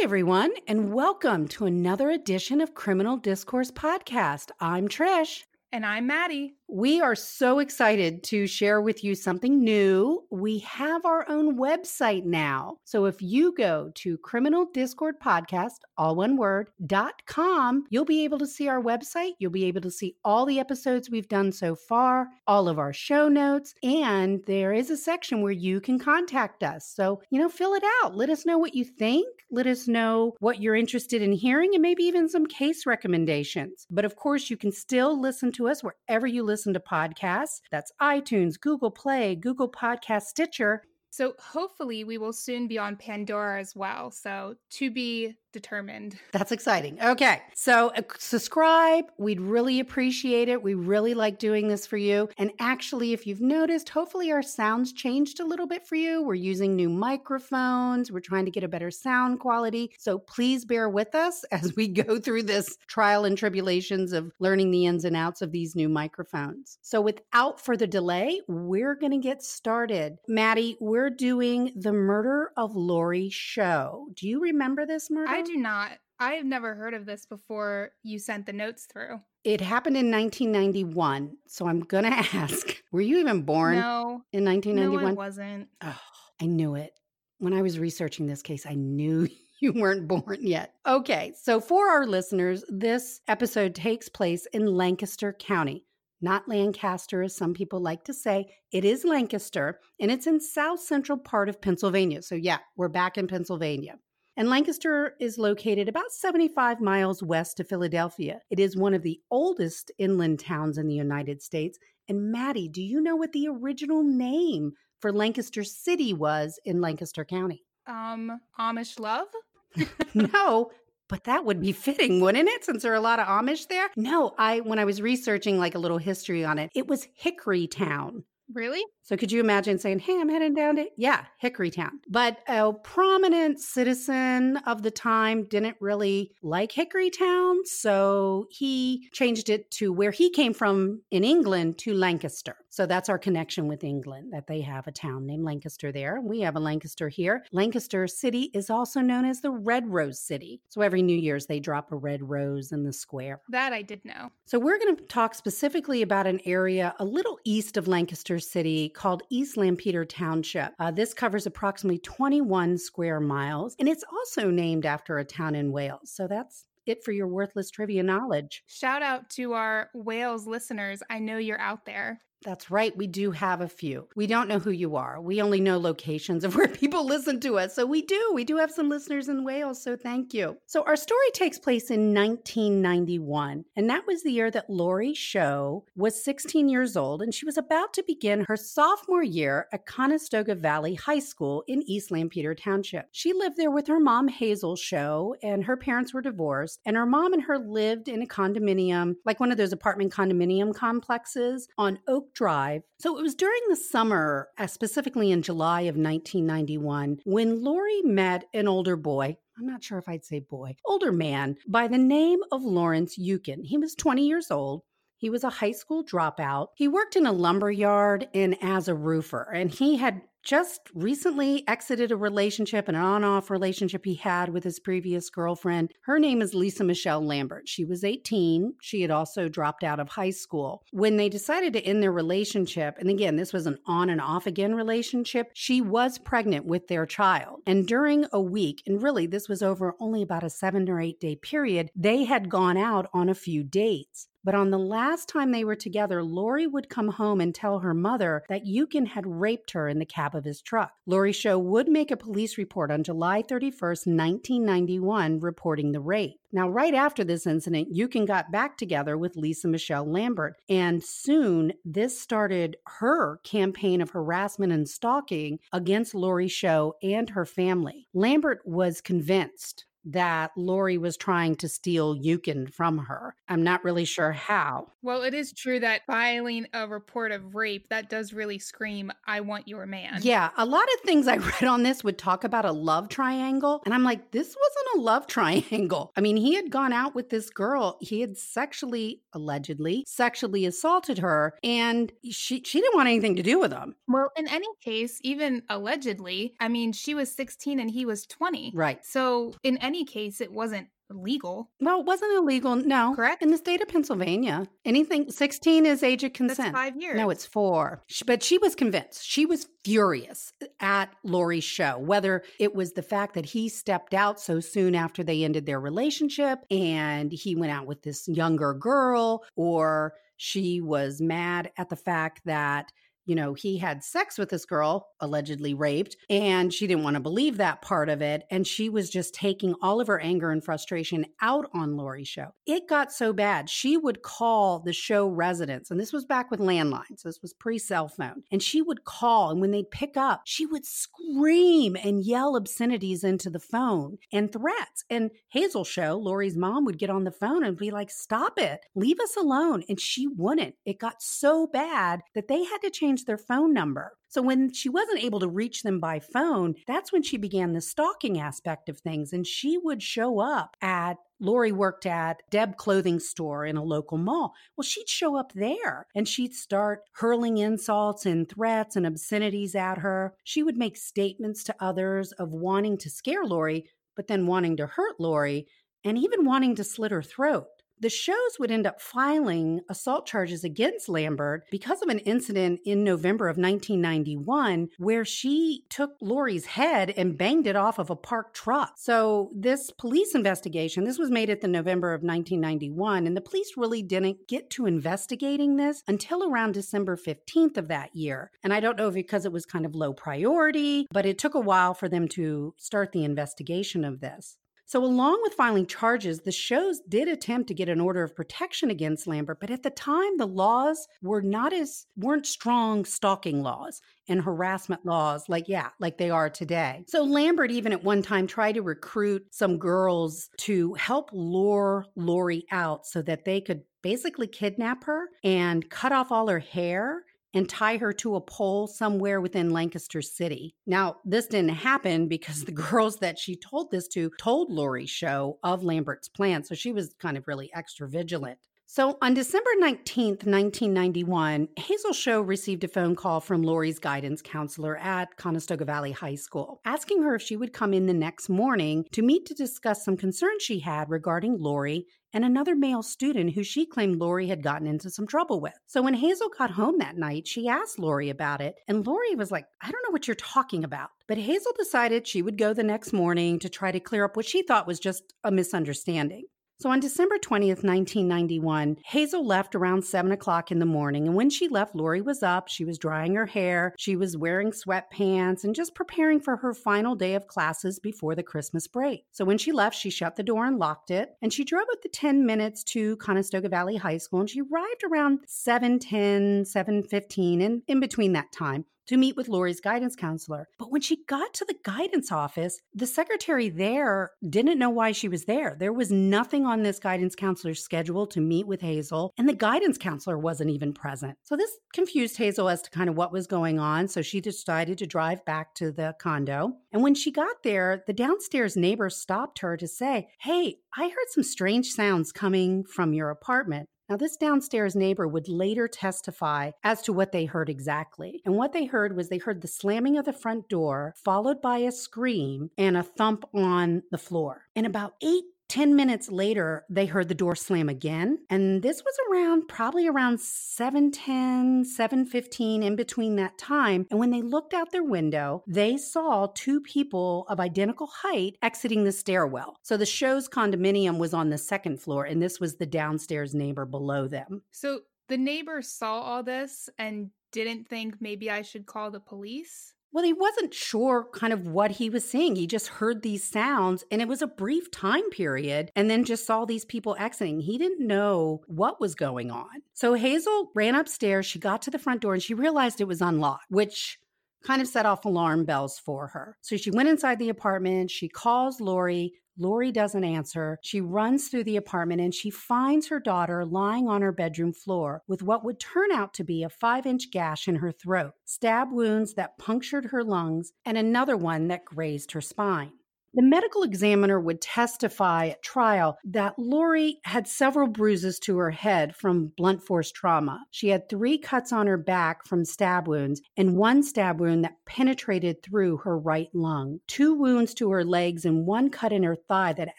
Everyone, and welcome to another edition of Criminal Discourse Podcast. I'm Trish. And I'm Maddie. We are so excited to share with you something new. We have our own website now. So if you go to Criminal Discourse Podcast, all one word, dot com, you'll be able to see our website. You'll be able to see all the episodes we've done so far, all of our show notes, and there is a section where you can contact us. So, you know, fill it out. Let us know what you think. Let us know what you're interested in hearing and maybe even some case recommendations. But of course, you can still listen to us wherever you listen listen to podcasts. That's iTunes, Google Play, Google Podcast, Stitcher. So hopefully we will soon be on Pandora as well. So to be determined. That's exciting. Okay. So uh, subscribe. We'd really appreciate it. We really like doing this for you. And actually, if you've noticed, hopefully our sounds changed a little bit for you. We're using new microphones. We're trying to get a better sound quality. So please bear with us as we go through this trial and tribulations of learning the ins and outs of these new microphones. So without further delay, we're going to get started. Maddie, we're doing the murder of Lori show. Do you remember this murder? I do not. I have never heard of this before you sent the notes through. It happened in 1991. So I'm going to ask Were you even born no, in 1991? No, I wasn't. Oh, I knew it. When I was researching this case, I knew you weren't born yet. Okay, so for our listeners, this episode takes place in Lancaster County. Not Lancaster, as some people like to say. It is Lancaster, and it's in south central part of Pennsylvania. So, yeah, we're back in Pennsylvania. And Lancaster is located about 75 miles west of Philadelphia. It is one of the oldest inland towns in the United States. And Maddie, do you know what the original name for Lancaster City was in Lancaster County? Um, Amish Love? no, but that would be fitting, wouldn't it? Since there are a lot of Amish there. No, I when I was researching like a little history on it, it was Hickory Town. Really? So could you imagine saying, "Hey, I'm heading down to yeah, Hickorytown." But a prominent citizen of the time didn't really like Hickorytown, so he changed it to where he came from in England to Lancaster. So that's our connection with England that they have a town named Lancaster there. We have a Lancaster here. Lancaster City is also known as the Red Rose City. So every New Year's they drop a red rose in the square. That I did know. So we're going to talk specifically about an area a little east of Lancaster City called East Lampeter Township. Uh, this covers approximately 21 square miles, and it's also named after a town in Wales. So that's it for your worthless trivia knowledge. Shout out to our Wales listeners. I know you're out there. That's right. We do have a few. We don't know who you are. We only know locations of where people listen to us. So we do. We do have some listeners in Wales. So thank you. So our story takes place in 1991. And that was the year that Lori Show was 16 years old and she was about to begin her sophomore year at Conestoga Valley High School in East Lampeter Township. She lived there with her mom, Hazel Show, and her parents were divorced. And her mom and her lived in a condominium, like one of those apartment condominium complexes on Oak Drive. So it was during the summer, uh, specifically in July of 1991, when Lori met an older boy. I'm not sure if I'd say boy, older man by the name of Lawrence Yunkin. He was 20 years old. He was a high school dropout. He worked in a lumber yard and as a roofer, and he had just recently exited a relationship, an on off relationship he had with his previous girlfriend. Her name is Lisa Michelle Lambert. She was 18. She had also dropped out of high school. When they decided to end their relationship, and again, this was an on and off again relationship, she was pregnant with their child. And during a week, and really this was over only about a seven or eight day period, they had gone out on a few dates. But on the last time they were together, Lori would come home and tell her mother that Yunkin had raped her in the cab of his truck. Lori Show would make a police report on July 31st, 1991, reporting the rape. Now, right after this incident, Yunkin got back together with Lisa Michelle Lambert, and soon this started her campaign of harassment and stalking against Lori Show and her family. Lambert was convinced that Lori was trying to steal Yunkin from her. I'm not really sure how. Well, it is true that filing a report of rape, that does really scream, I want your man. Yeah, a lot of things I read on this would talk about a love triangle. And I'm like, this wasn't a love triangle. I mean, he had gone out with this girl. He had sexually, allegedly, sexually assaulted her, and she, she didn't want anything to do with him. Well, in any case, even allegedly, I mean, she was 16 and he was 20. Right. So in any case, it wasn't legal. Well, it wasn't illegal. No. Correct? In the state of Pennsylvania, anything 16 is age of consent. That's five years. No, it's four. But she was convinced. She was furious at Lori's show, whether it was the fact that he stepped out so soon after they ended their relationship and he went out with this younger girl, or she was mad at the fact that you know, he had sex with this girl, allegedly raped, and she didn't want to believe that part of it. And she was just taking all of her anger and frustration out on Lori's show. It got so bad, she would call the show residents, and this was back with landlines, this was pre cell phone, and she would call, and when they'd pick up, she would scream and yell obscenities into the phone and threats. And Hazel Show, Lori's mom, would get on the phone and be like, Stop it, leave us alone. And she wouldn't. It got so bad that they had to change their phone number. So when she wasn't able to reach them by phone, that's when she began the stalking aspect of things. And she would show up at Lori worked at Deb clothing store in a local mall. Well, she'd show up there and she'd start hurling insults and threats and obscenities at her. She would make statements to others of wanting to scare Lori, but then wanting to hurt Lori and even wanting to slit her throat. The shows would end up filing assault charges against Lambert because of an incident in November of 1991 where she took Lori's head and banged it off of a parked truck. So, this police investigation, this was made at the November of 1991, and the police really didn't get to investigating this until around December 15th of that year. And I don't know if because it was kind of low priority, but it took a while for them to start the investigation of this. So, along with filing charges, the shows did attempt to get an order of protection against Lambert, but at the time, the laws were not as weren't strong stalking laws and harassment laws like yeah like they are today. So lambert even at one time tried to recruit some girls to help lure lori out so that they could basically kidnap her and cut off all her hair and tie her to a pole somewhere within Lancaster City. Now, this didn't happen because the girls that she told this to told Lori Show of Lambert's plan. So she was kind of really extra vigilant. So on December 19th, 1991, Hazel Show received a phone call from Lori's guidance counselor at Conestoga Valley High School, asking her if she would come in the next morning to meet to discuss some concerns she had regarding Lori and another male student who she claimed Lori had gotten into some trouble with. So when Hazel got home that night, she asked Lori about it, and Lori was like, I don't know what you're talking about. But Hazel decided she would go the next morning to try to clear up what she thought was just a misunderstanding. So on December 20th, 1991, Hazel left around 7 o'clock in the morning. And when she left, Lori was up. She was drying her hair. She was wearing sweatpants and just preparing for her final day of classes before the Christmas break. So when she left, she shut the door and locked it. And she drove up the 10 minutes to Conestoga Valley High School. And she arrived around 710, 715, and in between that time to meet with Lori's guidance counselor. But when she got to the guidance office, the secretary there didn't know why she was there. There was nothing on this guidance counselor's schedule to meet with Hazel, and the guidance counselor wasn't even present. So this confused Hazel as to kind of what was going on. So she decided to drive back to the condo. And when she got there, the downstairs neighbor stopped her to say, Hey, I heard some strange sounds coming from your apartment. Now, this downstairs neighbor would later testify as to what they heard exactly. And what they heard was they heard the slamming of the front door, followed by a scream and a thump on the floor. And about eight 10 minutes later, they heard the door slam again. And this was around probably around 710, 715 in between that time. And when they looked out their window, they saw two people of identical height exiting the stairwell. So the show's condominium was on the second floor, and this was the downstairs neighbor below them. So the neighbor saw all this and didn't think maybe I should call the police? Well, he wasn't sure kind of what he was seeing. He just heard these sounds and it was a brief time period and then just saw these people exiting. He didn't know what was going on. So Hazel ran upstairs. She got to the front door and she realized it was unlocked, which kind of set off alarm bells for her. So she went inside the apartment. She calls Lori. Lori doesn't answer. She runs through the apartment and she finds her daughter lying on her bedroom floor with what would turn out to be a five inch gash in her throat, stab wounds that punctured her lungs, and another one that grazed her spine. The medical examiner would testify at trial that Lori had several bruises to her head from blunt force trauma. She had three cuts on her back from stab wounds and one stab wound that penetrated through her right lung, two wounds to her legs, and one cut in her thigh that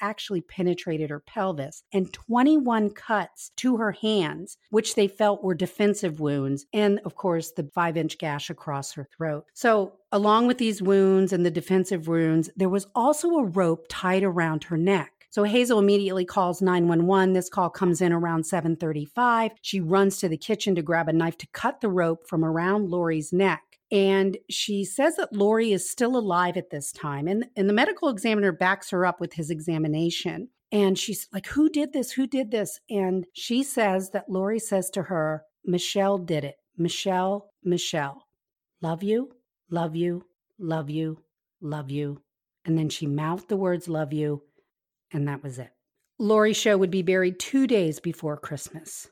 actually penetrated her pelvis, and 21 cuts to her hands, which they felt were defensive wounds, and of course, the five inch gash across her throat. So, Along with these wounds and the defensive wounds, there was also a rope tied around her neck. So Hazel immediately calls 911. This call comes in around 7:35. She runs to the kitchen to grab a knife to cut the rope from around Lori's neck. And she says that Lori is still alive at this time. And, and the medical examiner backs her up with his examination. And she's like, Who did this? Who did this? And she says that Lori says to her, Michelle did it. Michelle, Michelle. Love you, love you, love you, love you. And then she mouthed the words, love you, and that was it. Lori Show would be buried two days before Christmas,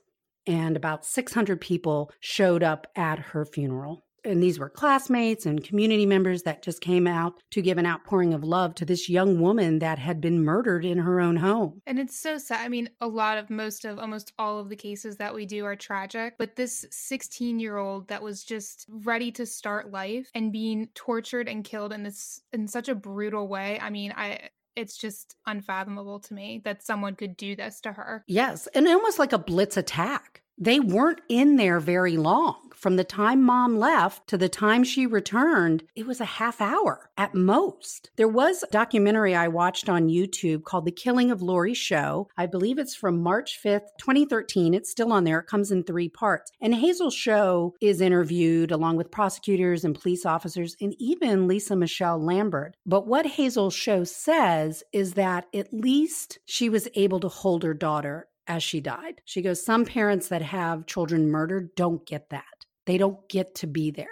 and about 600 people showed up at her funeral and these were classmates and community members that just came out to give an outpouring of love to this young woman that had been murdered in her own home. And it's so sad. I mean, a lot of most of almost all of the cases that we do are tragic, but this 16 year old that was just ready to start life and being tortured and killed in this in such a brutal way. I mean, I it's just unfathomable to me that someone could do this to her. Yes, and almost like a blitz attack. They weren't in there very long. From the time mom left to the time she returned, it was a half hour at most. There was a documentary I watched on YouTube called The Killing of Lori Show. I believe it's from March 5th, 2013. It's still on there. It comes in three parts. And Hazel Show is interviewed along with prosecutors and police officers and even Lisa Michelle Lambert. But what Hazel Show says is that at least she was able to hold her daughter as she died. She goes, Some parents that have children murdered don't get that. They don't get to be there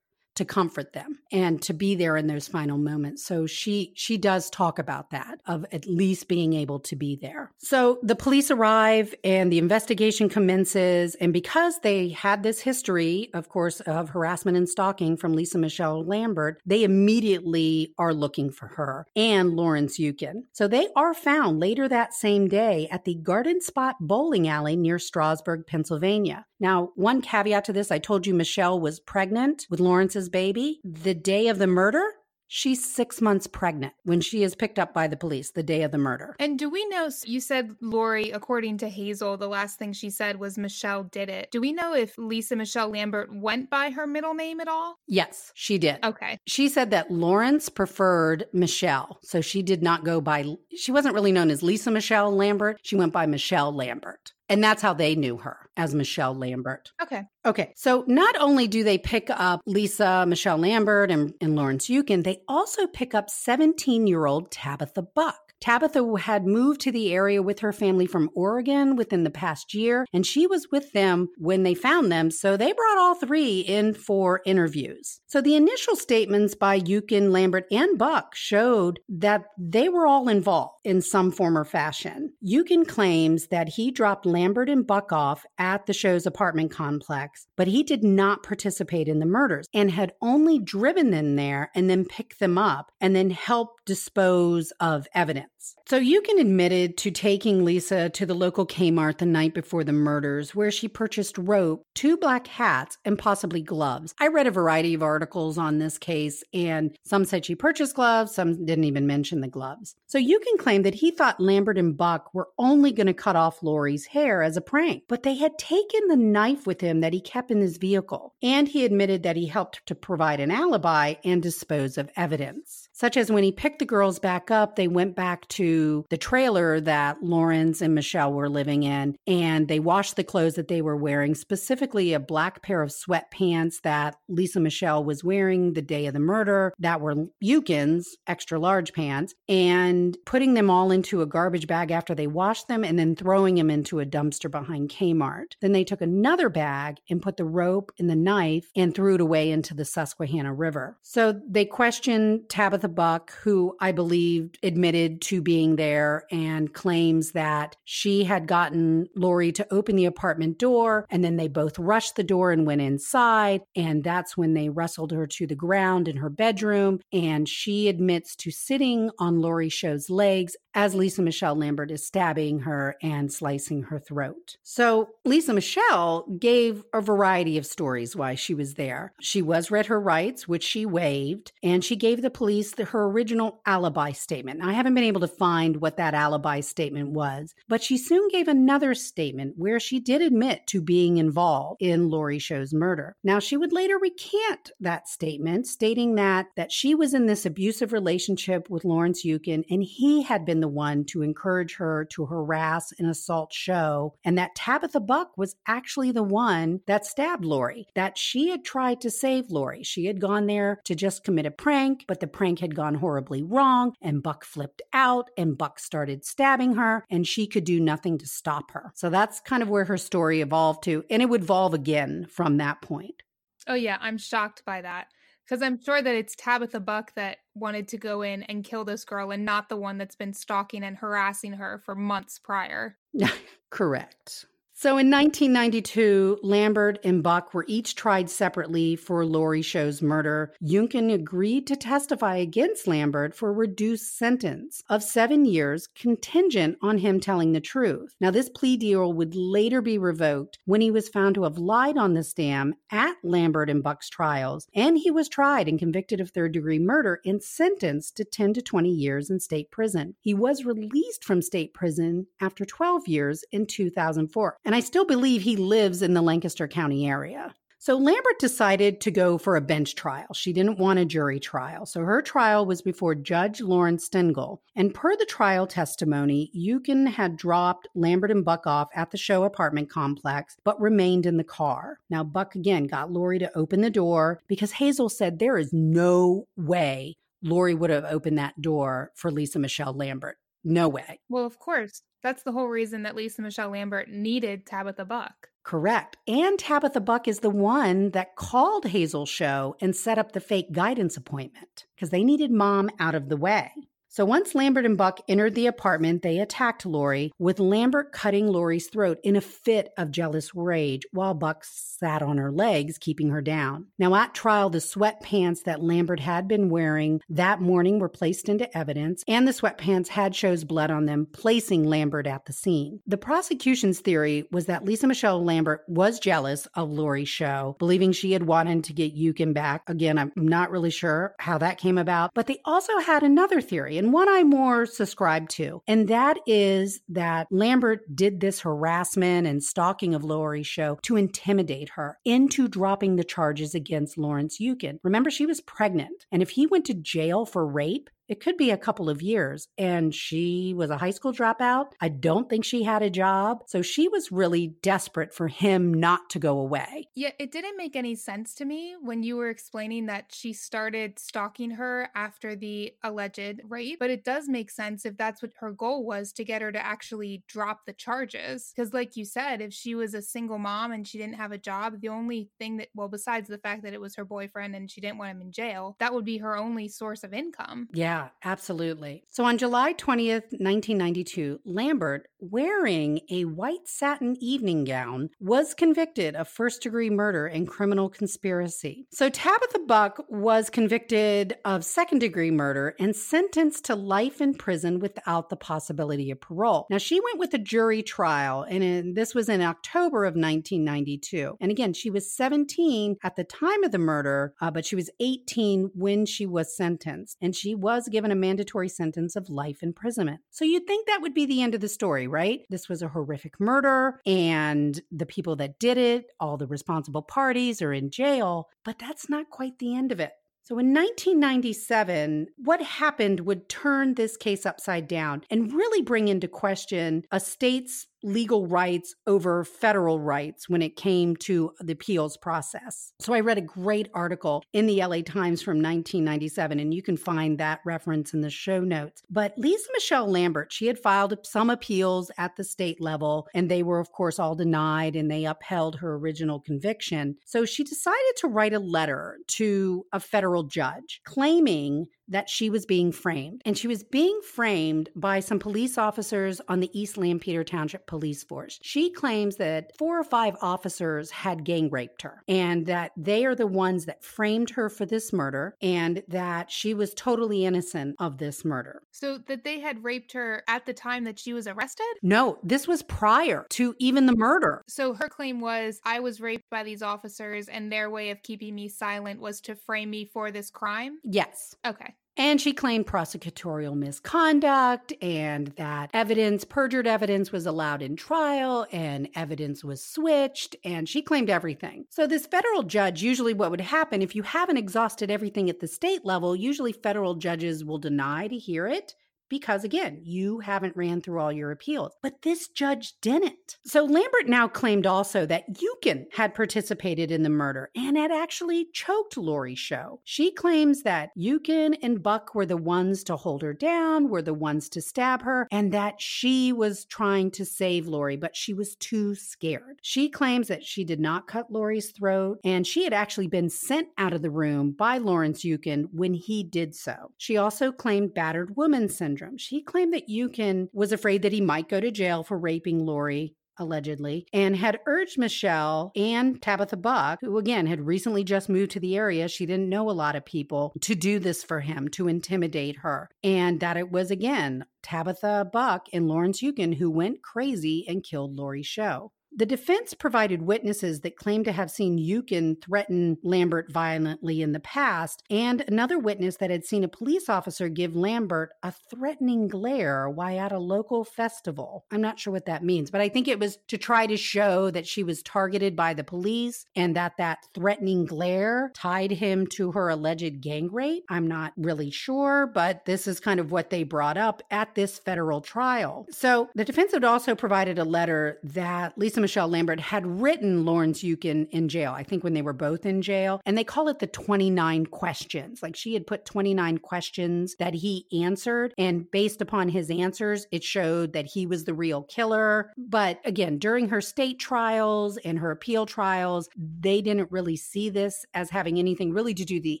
to comfort them and to be there in those final moments. So she she does talk about that of at least being able to be there. So the police arrive and the investigation commences and because they had this history of course of harassment and stalking from Lisa Michelle Lambert, they immediately are looking for her and Lawrence Yunkin. So they are found later that same day at the Garden Spot bowling alley near Strasburg, Pennsylvania. Now, one caveat to this, I told you Michelle was pregnant with Lawrence's baby, the day of the murder, She's six months pregnant when she is picked up by the police the day of the murder. And do we know? You said Lori, according to Hazel, the last thing she said was Michelle did it. Do we know if Lisa Michelle Lambert went by her middle name at all? Yes, she did. Okay. She said that Lawrence preferred Michelle. So she did not go by, she wasn't really known as Lisa Michelle Lambert. She went by Michelle Lambert. And that's how they knew her as Michelle Lambert. Okay. Okay. So not only do they pick up Lisa, Michelle Lambert, and, and Lawrence Yunkin, they also pick up 17 year old Tabitha Buck. Tabitha had moved to the area with her family from Oregon within the past year, and she was with them when they found them. So they brought all three in for interviews. So the initial statements by Yunkin, Lambert, and Buck showed that they were all involved in some form or fashion. Yunkin claims that he dropped Lambert and Buck off at the show's apartment complex, but he did not participate in the murders and had only driven them there and then picked them up and then helped dispose of evidence. So Yunkin admitted to taking Lisa to the local Kmart the night before the murders, where she purchased rope, two black hats, and possibly gloves. I read a variety of articles on this case, and some said she purchased gloves, some didn't even mention the gloves. So Yunkin claimed that he thought Lambert and Buck were only going to cut off Lori's hair as a prank, but they had taken the knife with him that he kept in his vehicle, and he admitted that he helped to provide an alibi and dispose of evidence. Such as when he picked the girls back up, they went back to the trailer that Lawrence and Michelle were living in, and they washed the clothes that they were wearing, specifically a black pair of sweatpants that Lisa Michelle was wearing the day of the murder, that were Yunkin's extra large pants, and putting them all into a garbage bag after they washed them, and then throwing them into a dumpster behind Kmart. Then they took another bag and put the rope and the knife and threw it away into the Susquehanna River. So they questioned Tabitha Buck, who I believe admitted to being there and claims that she had gotten Lori to open the apartment door and then they both rushed the door and went inside. And that's when they wrestled her to the ground in her bedroom. And she admits to sitting on Lori Show's legs as Lisa Michelle Lambert is stabbing her and slicing her throat. So Lisa Michelle gave a variety of stories why she was there. She was read her rights, which she waived, and she gave the police the, her original alibi statement. Now, I haven't been able to find what that alibi statement was, but she soon gave another statement where she did admit to being involved in Lori Show's murder. Now, she would later recant that statement, stating that that she was in this abusive relationship with Lawrence Yunkin and he had been the the one to encourage her to harass and assault Show, and that Tabitha Buck was actually the one that stabbed Lori, that she had tried to save Lori. She had gone there to just commit a prank, but the prank had gone horribly wrong, and Buck flipped out, and Buck started stabbing her, and she could do nothing to stop her. So that's kind of where her story evolved to, and it would evolve again from that point. Oh, yeah, I'm shocked by that. Because I'm sure that it's Tabitha Buck that wanted to go in and kill this girl and not the one that's been stalking and harassing her for months prior. Correct. So in 1992, Lambert and Buck were each tried separately for Lori Show's murder. Yunkin agreed to testify against Lambert for a reduced sentence of seven years, contingent on him telling the truth. Now, this plea deal would later be revoked when he was found to have lied on the stand at Lambert and Buck's trials, and he was tried and convicted of third degree murder and sentenced to 10 to 20 years in state prison. He was released from state prison after 12 years in 2004 and I still believe he lives in the Lancaster County area. So Lambert decided to go for a bench trial. She didn't want a jury trial. So her trial was before Judge Lauren Stengel. And per the trial testimony, Yunkin had dropped Lambert and Buck off at the show apartment complex, but remained in the car. Now, Buck again got Lori to open the door because Hazel said there is no way Lori would have opened that door for Lisa Michelle Lambert. No way. Well, of course. That's the whole reason that Lisa Michelle Lambert needed Tabitha Buck. Correct. And Tabitha Buck is the one that called Hazel Show and set up the fake guidance appointment because they needed mom out of the way. So once Lambert and Buck entered the apartment, they attacked Lori, with Lambert cutting Lori's throat in a fit of jealous rage while Buck sat on her legs, keeping her down. Now, at trial, the sweatpants that Lambert had been wearing that morning were placed into evidence, and the sweatpants had Show's blood on them, placing Lambert at the scene. The prosecution's theory was that Lisa Michelle Lambert was jealous of Lori's show, believing she had wanted to get Yunkin back. Again, I'm not really sure how that came about, but they also had another theory, and one I more subscribe to. And that is that Lambert did this harassment and stalking of Lori Show to intimidate her into dropping the charges against Lawrence Yunkin. Remember, she was pregnant. And if he went to jail for rape, it could be a couple of years. And she was a high school dropout. I don't think she had a job. So she was really desperate for him not to go away. Yeah, it didn't make any sense to me when you were explaining that she started stalking her after the alleged rape. But it does make sense if that's what her goal was to get her to actually drop the charges. Because, like you said, if she was a single mom and she didn't have a job, the only thing that, well, besides the fact that it was her boyfriend and she didn't want him in jail, that would be her only source of income. Yeah. Yeah, absolutely. So on July 20th, 1992, Lambert, wearing a white satin evening gown, was convicted of first degree murder and criminal conspiracy. So Tabitha Buck was convicted of second degree murder and sentenced to life in prison without the possibility of parole. Now, she went with a jury trial, and in, this was in October of 1992. And again, she was 17 at the time of the murder, uh, but she was 18 when she was sentenced. And she was given a mandatory sentence of life imprisonment. So you'd think that would be the end of the story, right? This was a horrific murder, and the people that did it, all the responsible parties, are in jail, but that's not quite the end of it. So in 1997, what happened would turn this case upside down and really bring into question a state's legal rights over federal rights when it came to the appeals process. So I read a great article in the LA Times from 1997, and you can find that reference in the show notes. But Lisa Michelle Lambert, she had filed some appeals at the state level, and they were, of course, all denied, and they upheld her original conviction. So she decided to write a letter to a federal judge claiming that she was being framed. And she was being framed by some police officers on the East Lampeter Township Police Force. She claims that four or five officers had gang raped her and that they are the ones that framed her for this murder and that she was totally innocent of this murder. So that they had raped her at the time that she was arrested? No, this was prior to even the murder. So her claim was I was raped by these officers and their way of keeping me silent was to frame me for this crime? Yes. Okay. And she claimed prosecutorial misconduct and that evidence, perjured evidence, was allowed in trial and evidence was switched. And she claimed everything. So, this federal judge, usually what would happen if you haven't exhausted everything at the state level, usually federal judges will deny to hear it because again, you haven't ran through all your appeals. But this judge didn't. So Lambert now claimed also that Yunkin had participated in the murder and had actually choked Lori Show. She claims that Yunkin and Buck were the ones to hold her down, were the ones to stab her, and that she was trying to save Lori, but she was too scared. She claims that she did not cut Lori's throat, and she had actually been sent out of the room by Lawrence Yunkin when he did so. She also claimed battered woman syndrome syndrome. She claimed that Yunkin was afraid that he might go to jail for raping Lori allegedly, and had urged Michelle and Tabitha Buck, who again had recently just moved to the area, she didn't know a lot of people, to do this for him, to intimidate her. And that it was again Tabitha Buck and Lawrence Yunkin who went crazy and killed Lori Show. The defense provided witnesses that claimed to have seen Yunkin threaten Lambert violently in the past, and another witness that had seen a police officer give Lambert a threatening glare while at a local festival. I'm not sure what that means, but I think it was to try to show that she was targeted by the police and that that threatening glare tied him to her alleged gang rape. I'm not really sure, but this is kind of what they brought up at this federal trial. So the defense had also provided a letter that Lisa Michelle Lambert had written Lawrence Yunkin in jail, I think when they were both in jail. And they call it the 29 questions. Like she had put 29 questions that he answered. And based upon his answers, it showed that he was the real killer. But again, during her state trials and her appeal trials, they didn't really see this as having anything really to do the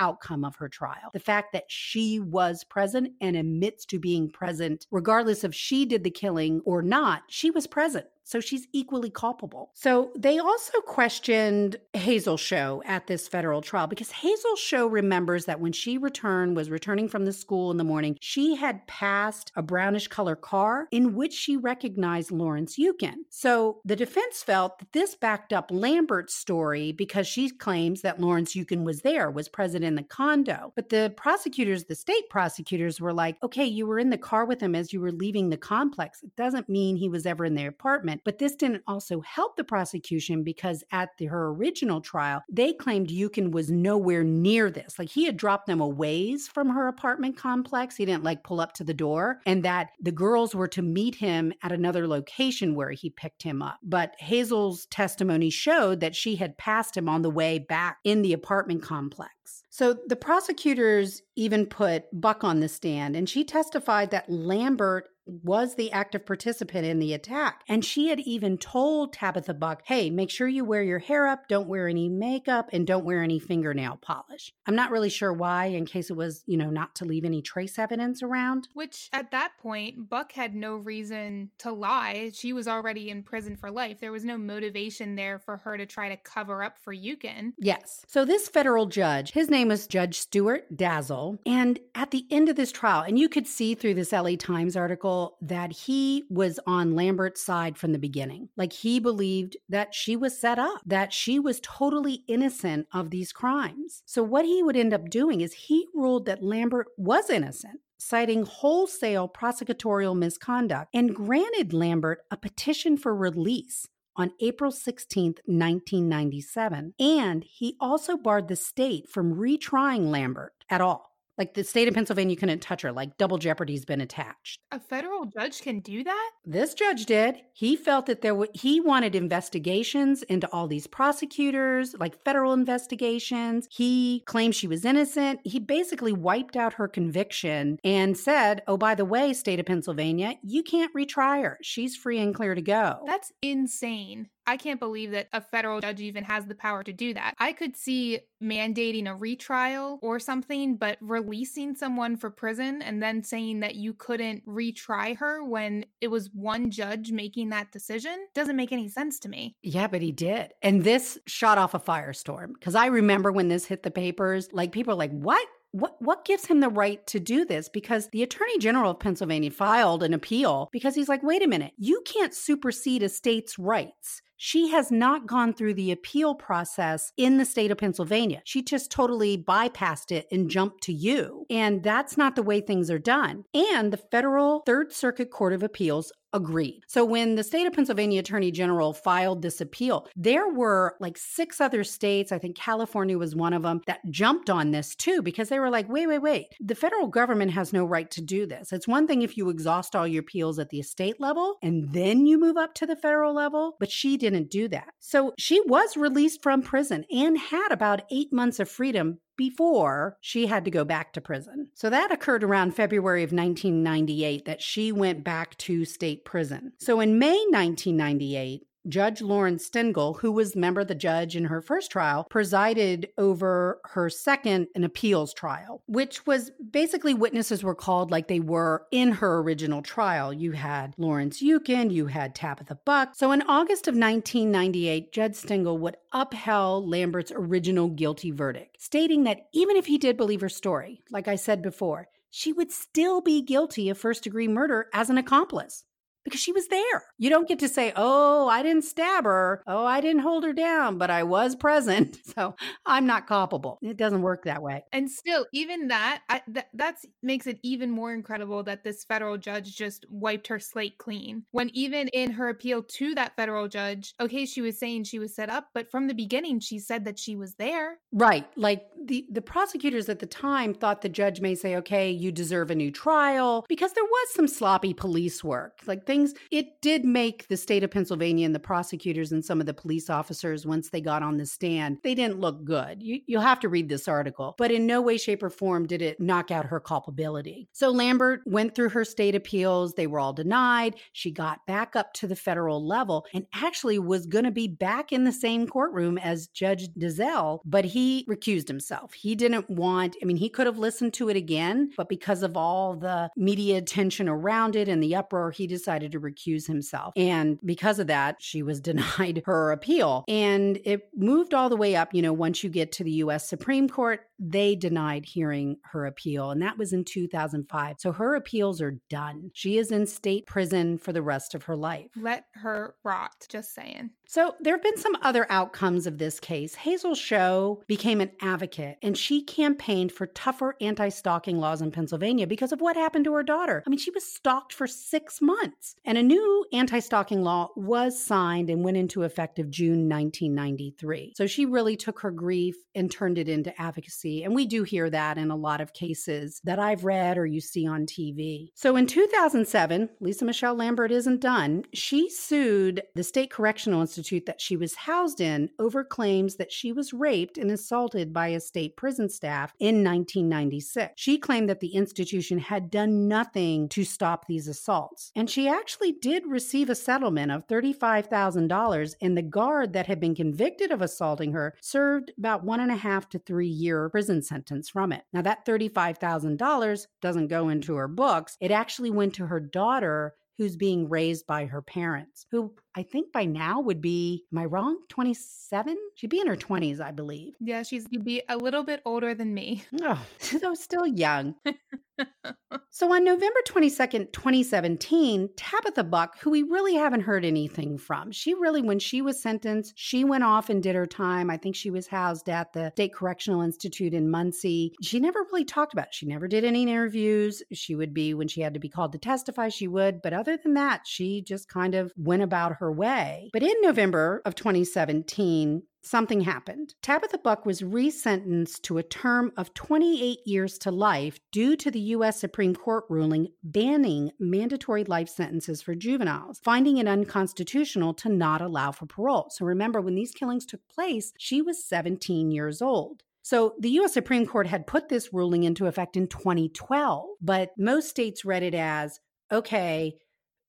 outcome of her trial. The fact that she was present and admits to being present, regardless if she did the killing or not, she was present. So she's equally culpable. So they also questioned Hazel Show at this federal trial because Hazel Show remembers that when she returned, was returning from the school in the morning, she had passed a brownish color car in which she recognized Lawrence Yunkin. So the defense felt that this backed up Lambert's story because she claims that Lawrence Yunkin was there, was present in the condo. But the prosecutors, the state prosecutors, were like, okay, you were in the car with him as you were leaving the complex. It doesn't mean he was ever in the apartment. But this didn't also help the prosecution because at the, her original trial, they claimed Yunkin was nowhere near this. Like he had dropped them a ways from her apartment complex. He didn't like pull up to the door, and that the girls were to meet him at another location where he picked him up. But Hazel's testimony showed that she had passed him on the way back in the apartment complex. So the prosecutors even put Buck on the stand, and she testified that Lambert was the active participant in the attack. And she had even told Tabitha Buck, hey, make sure you wear your hair up, don't wear any makeup, and don't wear any fingernail polish. I'm not really sure why, in case it was, you know, not to leave any trace evidence around. Which at that point, Buck had no reason to lie. She was already in prison for life. There was no motivation there for her to try to cover up for Yunkin. Yes. So this federal judge, his name was Judge Stewart Dalzell. And at the end of this trial, and you could see through this LA Times article, that he was on Lambert's side from the beginning. Like he believed that she was set up, that she was totally innocent of these crimes. So what he would end up doing is he ruled that Lambert was innocent citing wholesale prosecutorial misconduct and granted Lambert a petition for release on April 16, 1997. And he also barred the state from retrying Lambert at all. Like the state of Pennsylvania couldn't touch her. Like double jeopardy's been attached. A federal judge can do that? This judge did. He felt that there w- he wanted investigations into all these prosecutors, like federal investigations. He claimed she was innocent. He basically wiped out her conviction and said, "Oh, by the way, state of Pennsylvania, you can't retry her. She's free and clear to go." That's insane. I can't believe that a federal judge even has the power to do that. I could see mandating a retrial or something, but releasing someone for prison and then saying that you couldn't retry her when it was one judge making that decision doesn't make any sense to me. Yeah, but he did. And this shot off a firestorm because I remember when this hit the papers, like people are like, what? what what gives him the right to do this because the attorney general of Pennsylvania filed an appeal because he's like wait a minute you can't supersede a state's rights she has not gone through the appeal process in the state of Pennsylvania. She just totally bypassed it and jumped to you. And that's not the way things are done. And the federal Third Circuit Court of Appeals agreed. So when the state of Pennsylvania Attorney General filed this appeal, there were like six other states, I think California was one of them, that jumped on this too because they were like, wait, wait, wait. The federal government has no right to do this. It's one thing if you exhaust all your appeals at the state level and then you move up to the federal level, but she didn't do that. So she was released from prison and had about eight months of freedom before she had to go back to prison. So that occurred around February of 1998 that she went back to state prison. So in May 1998, Judge Lauren Stengel, who was member of the judge in her first trial, presided over her second an appeals trial, which was basically witnesses were called like they were in her original trial. You had Lawrence Yunkin, you had Tabitha Buck. So in August of 1998, Judge Stengel would upheld Lambert's original guilty verdict, stating that even if he did believe her story, like I said before, she would still be guilty of first degree murder as an accomplice because she was there. You don't get to say, oh, I didn't stab her. Oh, I didn't hold her down, but I was present. So I'm not culpable. It doesn't work that way. And still, even that, I, th- that's makes it even more incredible that this federal judge just wiped her slate clean. When even in her appeal to that federal judge, okay, she was saying she was set up, but from the beginning, she said that she was there. Right. Like the, the prosecutors at the time thought the judge may say, okay, you deserve a new trial because there was some sloppy police work. Like things things. It did make the state of Pennsylvania and the prosecutors and some of the police officers, once they got on the stand, they didn't look good. You, you'll have to read this article, but in no way, shape, or form did it knock out her culpability. So Lambert went through her state appeals. They were all denied. She got back up to the federal level and actually was going to be back in the same courtroom as Judge Dalzell, but he recused himself. He didn't want, I mean, he could have listened to it again, but because of all the media attention around it and the uproar, he decided decided to recuse himself. And because of that, she was denied her appeal. And it moved all the way up. You know, once you get to the US Supreme Court, they denied hearing her appeal. And that was in 2005. So her appeals are done. She is in state prison for the rest of her life. Let her rot, just saying. So, there have been some other outcomes of this case. Hazel Show became an advocate and she campaigned for tougher anti stalking laws in Pennsylvania because of what happened to her daughter. I mean, she was stalked for six months. And a new anti stalking law was signed and went into effect of June 1993. So, she really took her grief and turned it into advocacy. And we do hear that in a lot of cases that I've read or you see on TV. So, in 2007, Lisa Michelle Lambert isn't done. She sued the State Correctional Institute institute that she was housed in over claims that she was raped and assaulted by a state prison staff in 1996. She claimed that the institution had done nothing to stop these assaults. And she actually did receive a settlement of $35,000, and the guard that had been convicted of assaulting her served about one and a half to three year prison sentence from it. Now, that $35,000 doesn't go into her books, it actually went to her daughter who's being raised by her parents, who I think by now would be, am I wrong? 27? She'd be in her 20s, I believe. Yeah, she's would be a little bit older than me. Oh, so still young. so on November 22nd, 2017, Tabitha Buck, who we really haven't heard anything from, she really, when she was sentenced, she went off and did her time. I think she was housed at the State Correctional Institute in Muncy. She never really talked about it. She never did any interviews. She would be, when she had to be called to testify, she would. But other than that, she just kind of went about her way. But in November of 2017, something happened. Tabitha Buck was resentenced to a term of 28 years to life due to the U.S. Supreme Court ruling banning mandatory life sentences for juveniles, finding it unconstitutional to not allow for parole. So remember, when these killings took place, she was 17 years old. So the US Supreme Court had put this ruling into effect in 2012, but most states read it as okay,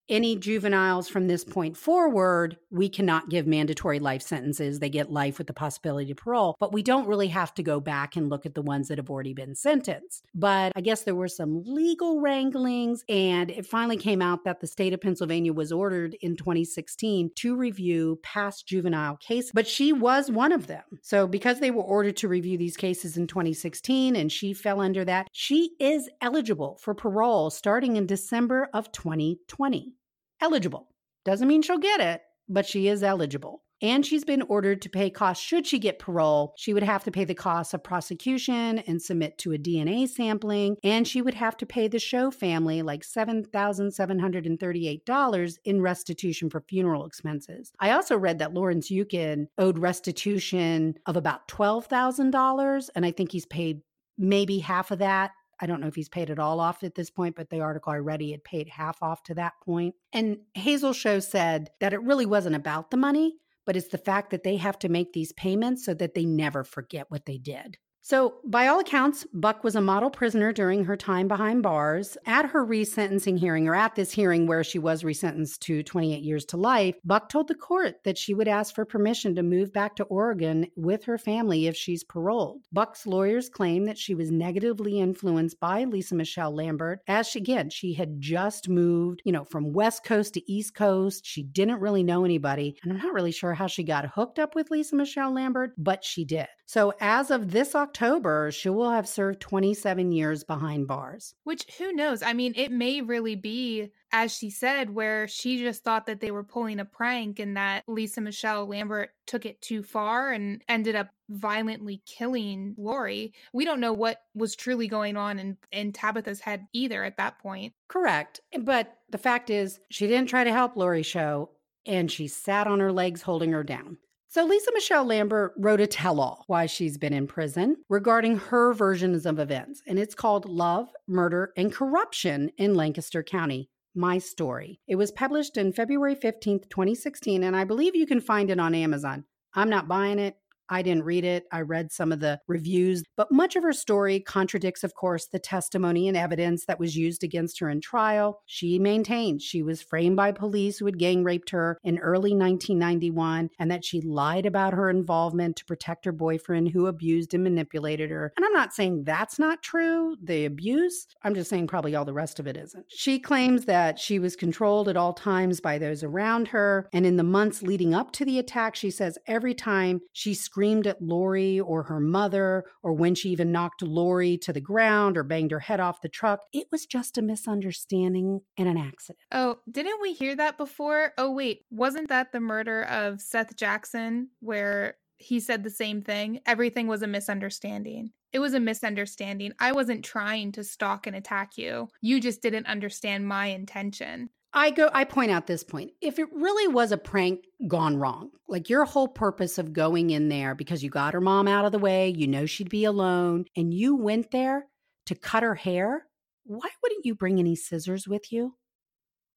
any juveniles from this point forward, we cannot give mandatory life sentences. They get life with the possibility of parole, but we don't really have to go back and look at the ones that have already been sentenced. But I guess there were some legal wranglings, and it finally came out that the state of Pennsylvania was ordered in 2016 to review past juvenile cases, but she was one of them. So because they were ordered to review these cases in 2016 and she fell under that, she is eligible for parole starting in December of 2020 eligible. Doesn't mean she'll get it, but she is eligible. And she's been ordered to pay costs should she get parole. She would have to pay the costs of prosecution and submit to a DNA sampling. And she would have to pay the Show family like $7,738 in restitution for funeral expenses. I also read that Lawrence Yunkin owed restitution of about $12,000. And I think he's paid maybe half of that I don't know if he's paid it all off at this point, but the article I read, he had paid half off to that point. And Hazel Show said that it really wasn't about the money, but it's the fact that they have to make these payments so that they never forget what they did. So, by all accounts, Buck was a model prisoner during her time behind bars. At her resentencing hearing, or at this hearing where she was resentenced to 28 years to life, Buck told the court that she would ask for permission to move back to Oregon with her family if she's paroled. Buck's lawyers claim that she was negatively influenced by Lisa Michelle Lambert, as she, again, she had just moved, you know, from West Coast to East Coast. She didn't really know anybody, and I'm not really sure how she got hooked up with Lisa Michelle Lambert, but she did. So, as of this October, she will have served 27 years behind bars. Which, who knows? I mean, it may really be, as she said, where she just thought that they were pulling a prank and that Lisa Michelle Lambert took it too far and ended up violently killing Laurie. We don't know what was truly going on in, in Tabitha's head either at that point. Correct. But the fact is, she didn't try to help Laurie Show and she sat on her legs holding her down. So, Lisa Michelle Lambert wrote a tell all why she's been in prison regarding her versions of events, and it's called Love, Murder, and Corruption in Lancaster County. My story. It was published in February 15th, 2016, and I believe you can find it on Amazon. I'm not buying it. I didn't read it. I read some of the reviews, but much of her story contradicts, of course, the testimony and evidence that was used against her in trial. She maintained she was framed by police who had gang raped her in early 1991 and that she lied about her involvement to protect her boyfriend who abused and manipulated her. And I'm not saying that's not true, the abuse. I'm just saying probably all the rest of it isn't. She claims that she was controlled at all times by those around her. And in the months leading up to the attack, she says every time she screamed, screamed at Laurie or her mother, or when she even knocked Laurie to the ground or banged her head off the truck. It was just a misunderstanding and an accident. Oh, didn't we hear that before? Oh, wait, wasn't that the murder of Seth Jackson where he said the same thing? Everything was a misunderstanding. It was a misunderstanding. I wasn't trying to stalk and attack you. You just didn't understand my intention. I go I point out this point. If it really was a prank gone wrong, like your whole purpose of going in there because you got her mom out of the way, you know she'd be alone, and you went there to cut her hair, why wouldn't you bring any scissors with you?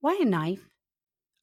Why a knife?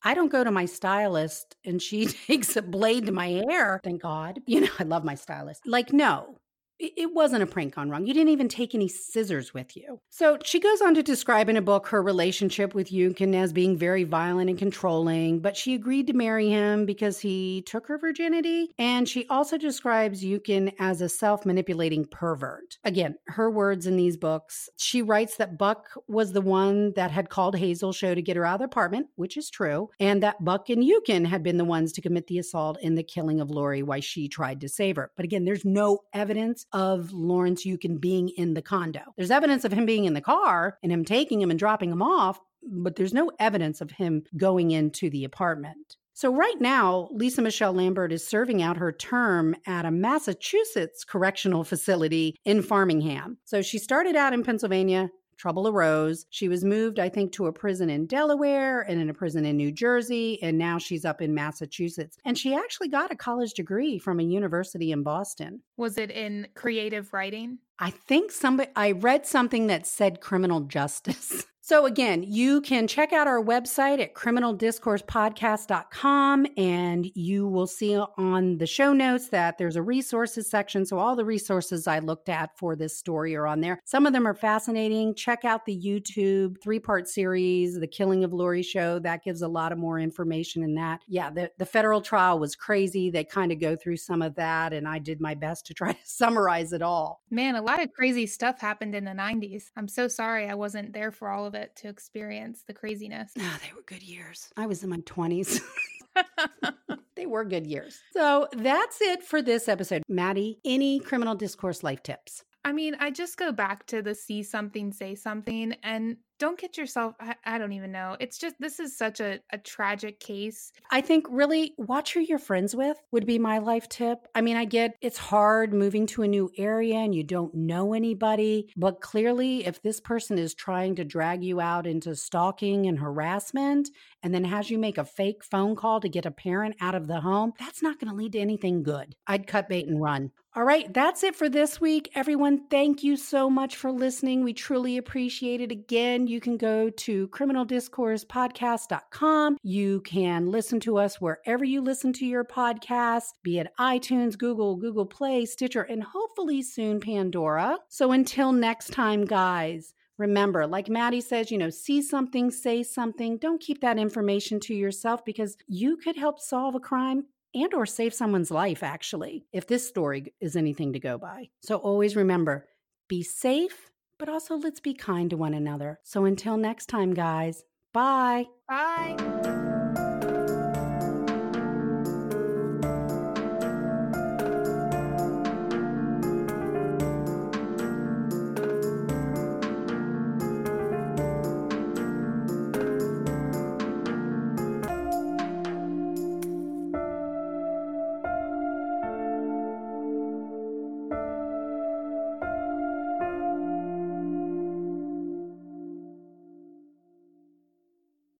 I don't go to my stylist and she takes a blade to my hair. Thank God. You know, I love my stylist. Like, no, it wasn't a prank gone wrong. You didn't even take any scissors with you. So she goes on to describe in a book her relationship with Yunkin as being very violent and controlling, but she agreed to marry him because he took her virginity. And she also describes Yunkin as a self manipulating pervert. Again, her words in these books. She writes that Buck was the one that had called Hazel Show to get her out of the apartment, which is true, and that Buck and Yunkin had been the ones to commit the assault and the killing of Laurie while she tried to save her. But again, there's no evidence of Lawrence Yunkin being in the condo. There's evidence of him being in the car and him taking him and dropping him off, but there's no evidence of him going into the apartment. So, right now, Lisa Michelle Lambert is serving out her term at a Massachusetts correctional facility in Framingham. So, she started out in Pennsylvania, trouble arose. She was moved, I think, to a prison in Delaware and in a prison in New Jersey, and now she's up in Massachusetts. And she actually got a college degree from a university in Boston. Was it in creative writing? I think somebody, I read something that said criminal justice. So, again, you can check out our website at criminaldiscoursepodcast.com and you will see on the show notes that there's a resources section. So, all the resources I looked at for this story are on there. Some of them are fascinating. Check out the YouTube three part series, The Killing of Laurie Show. That gives a lot of more information in that. Yeah, the, the federal trial was crazy. They kind of go through some of that, and I did my best to try to summarize it all. Man, a lot of crazy stuff happened in the 90s. I'm so sorry I wasn't there for all of it it to experience the craziness. Oh, they were good years. I was in my 20s. they were good years. So that's it for this episode. Maddie, any criminal discourse life tips? I mean, I just go back to the see something, say something, and don't get yourself I, I, don't even know. It's just this is such a, a tragic case. I think really watch who you're friends with would be my life tip. I mean i get it's hard moving to a new area and you don't know anybody but clearly if this person is trying to drag you out into stalking and harassment and then has you make a fake phone call to get a parent out of the home that's not going to lead to anything good. I'd cut bait and run all right, that's it for this week. Everyone, thank you so much for listening. We truly appreciate it. Again, you can go to criminaldiscoursepodcast.com. You can listen to us wherever you listen to your podcast, be it iTunes, Google, Google Play, Stitcher, and hopefully soon Pandora. So until next time, guys, remember, like Maddie says, you know, see something, say something. Don't keep that information to yourself because you could help solve a crime and or save someone's life actually if this story is anything to go by. So always remember, be safe but also let's be kind to one another. So until next time, guys, bye. Bye.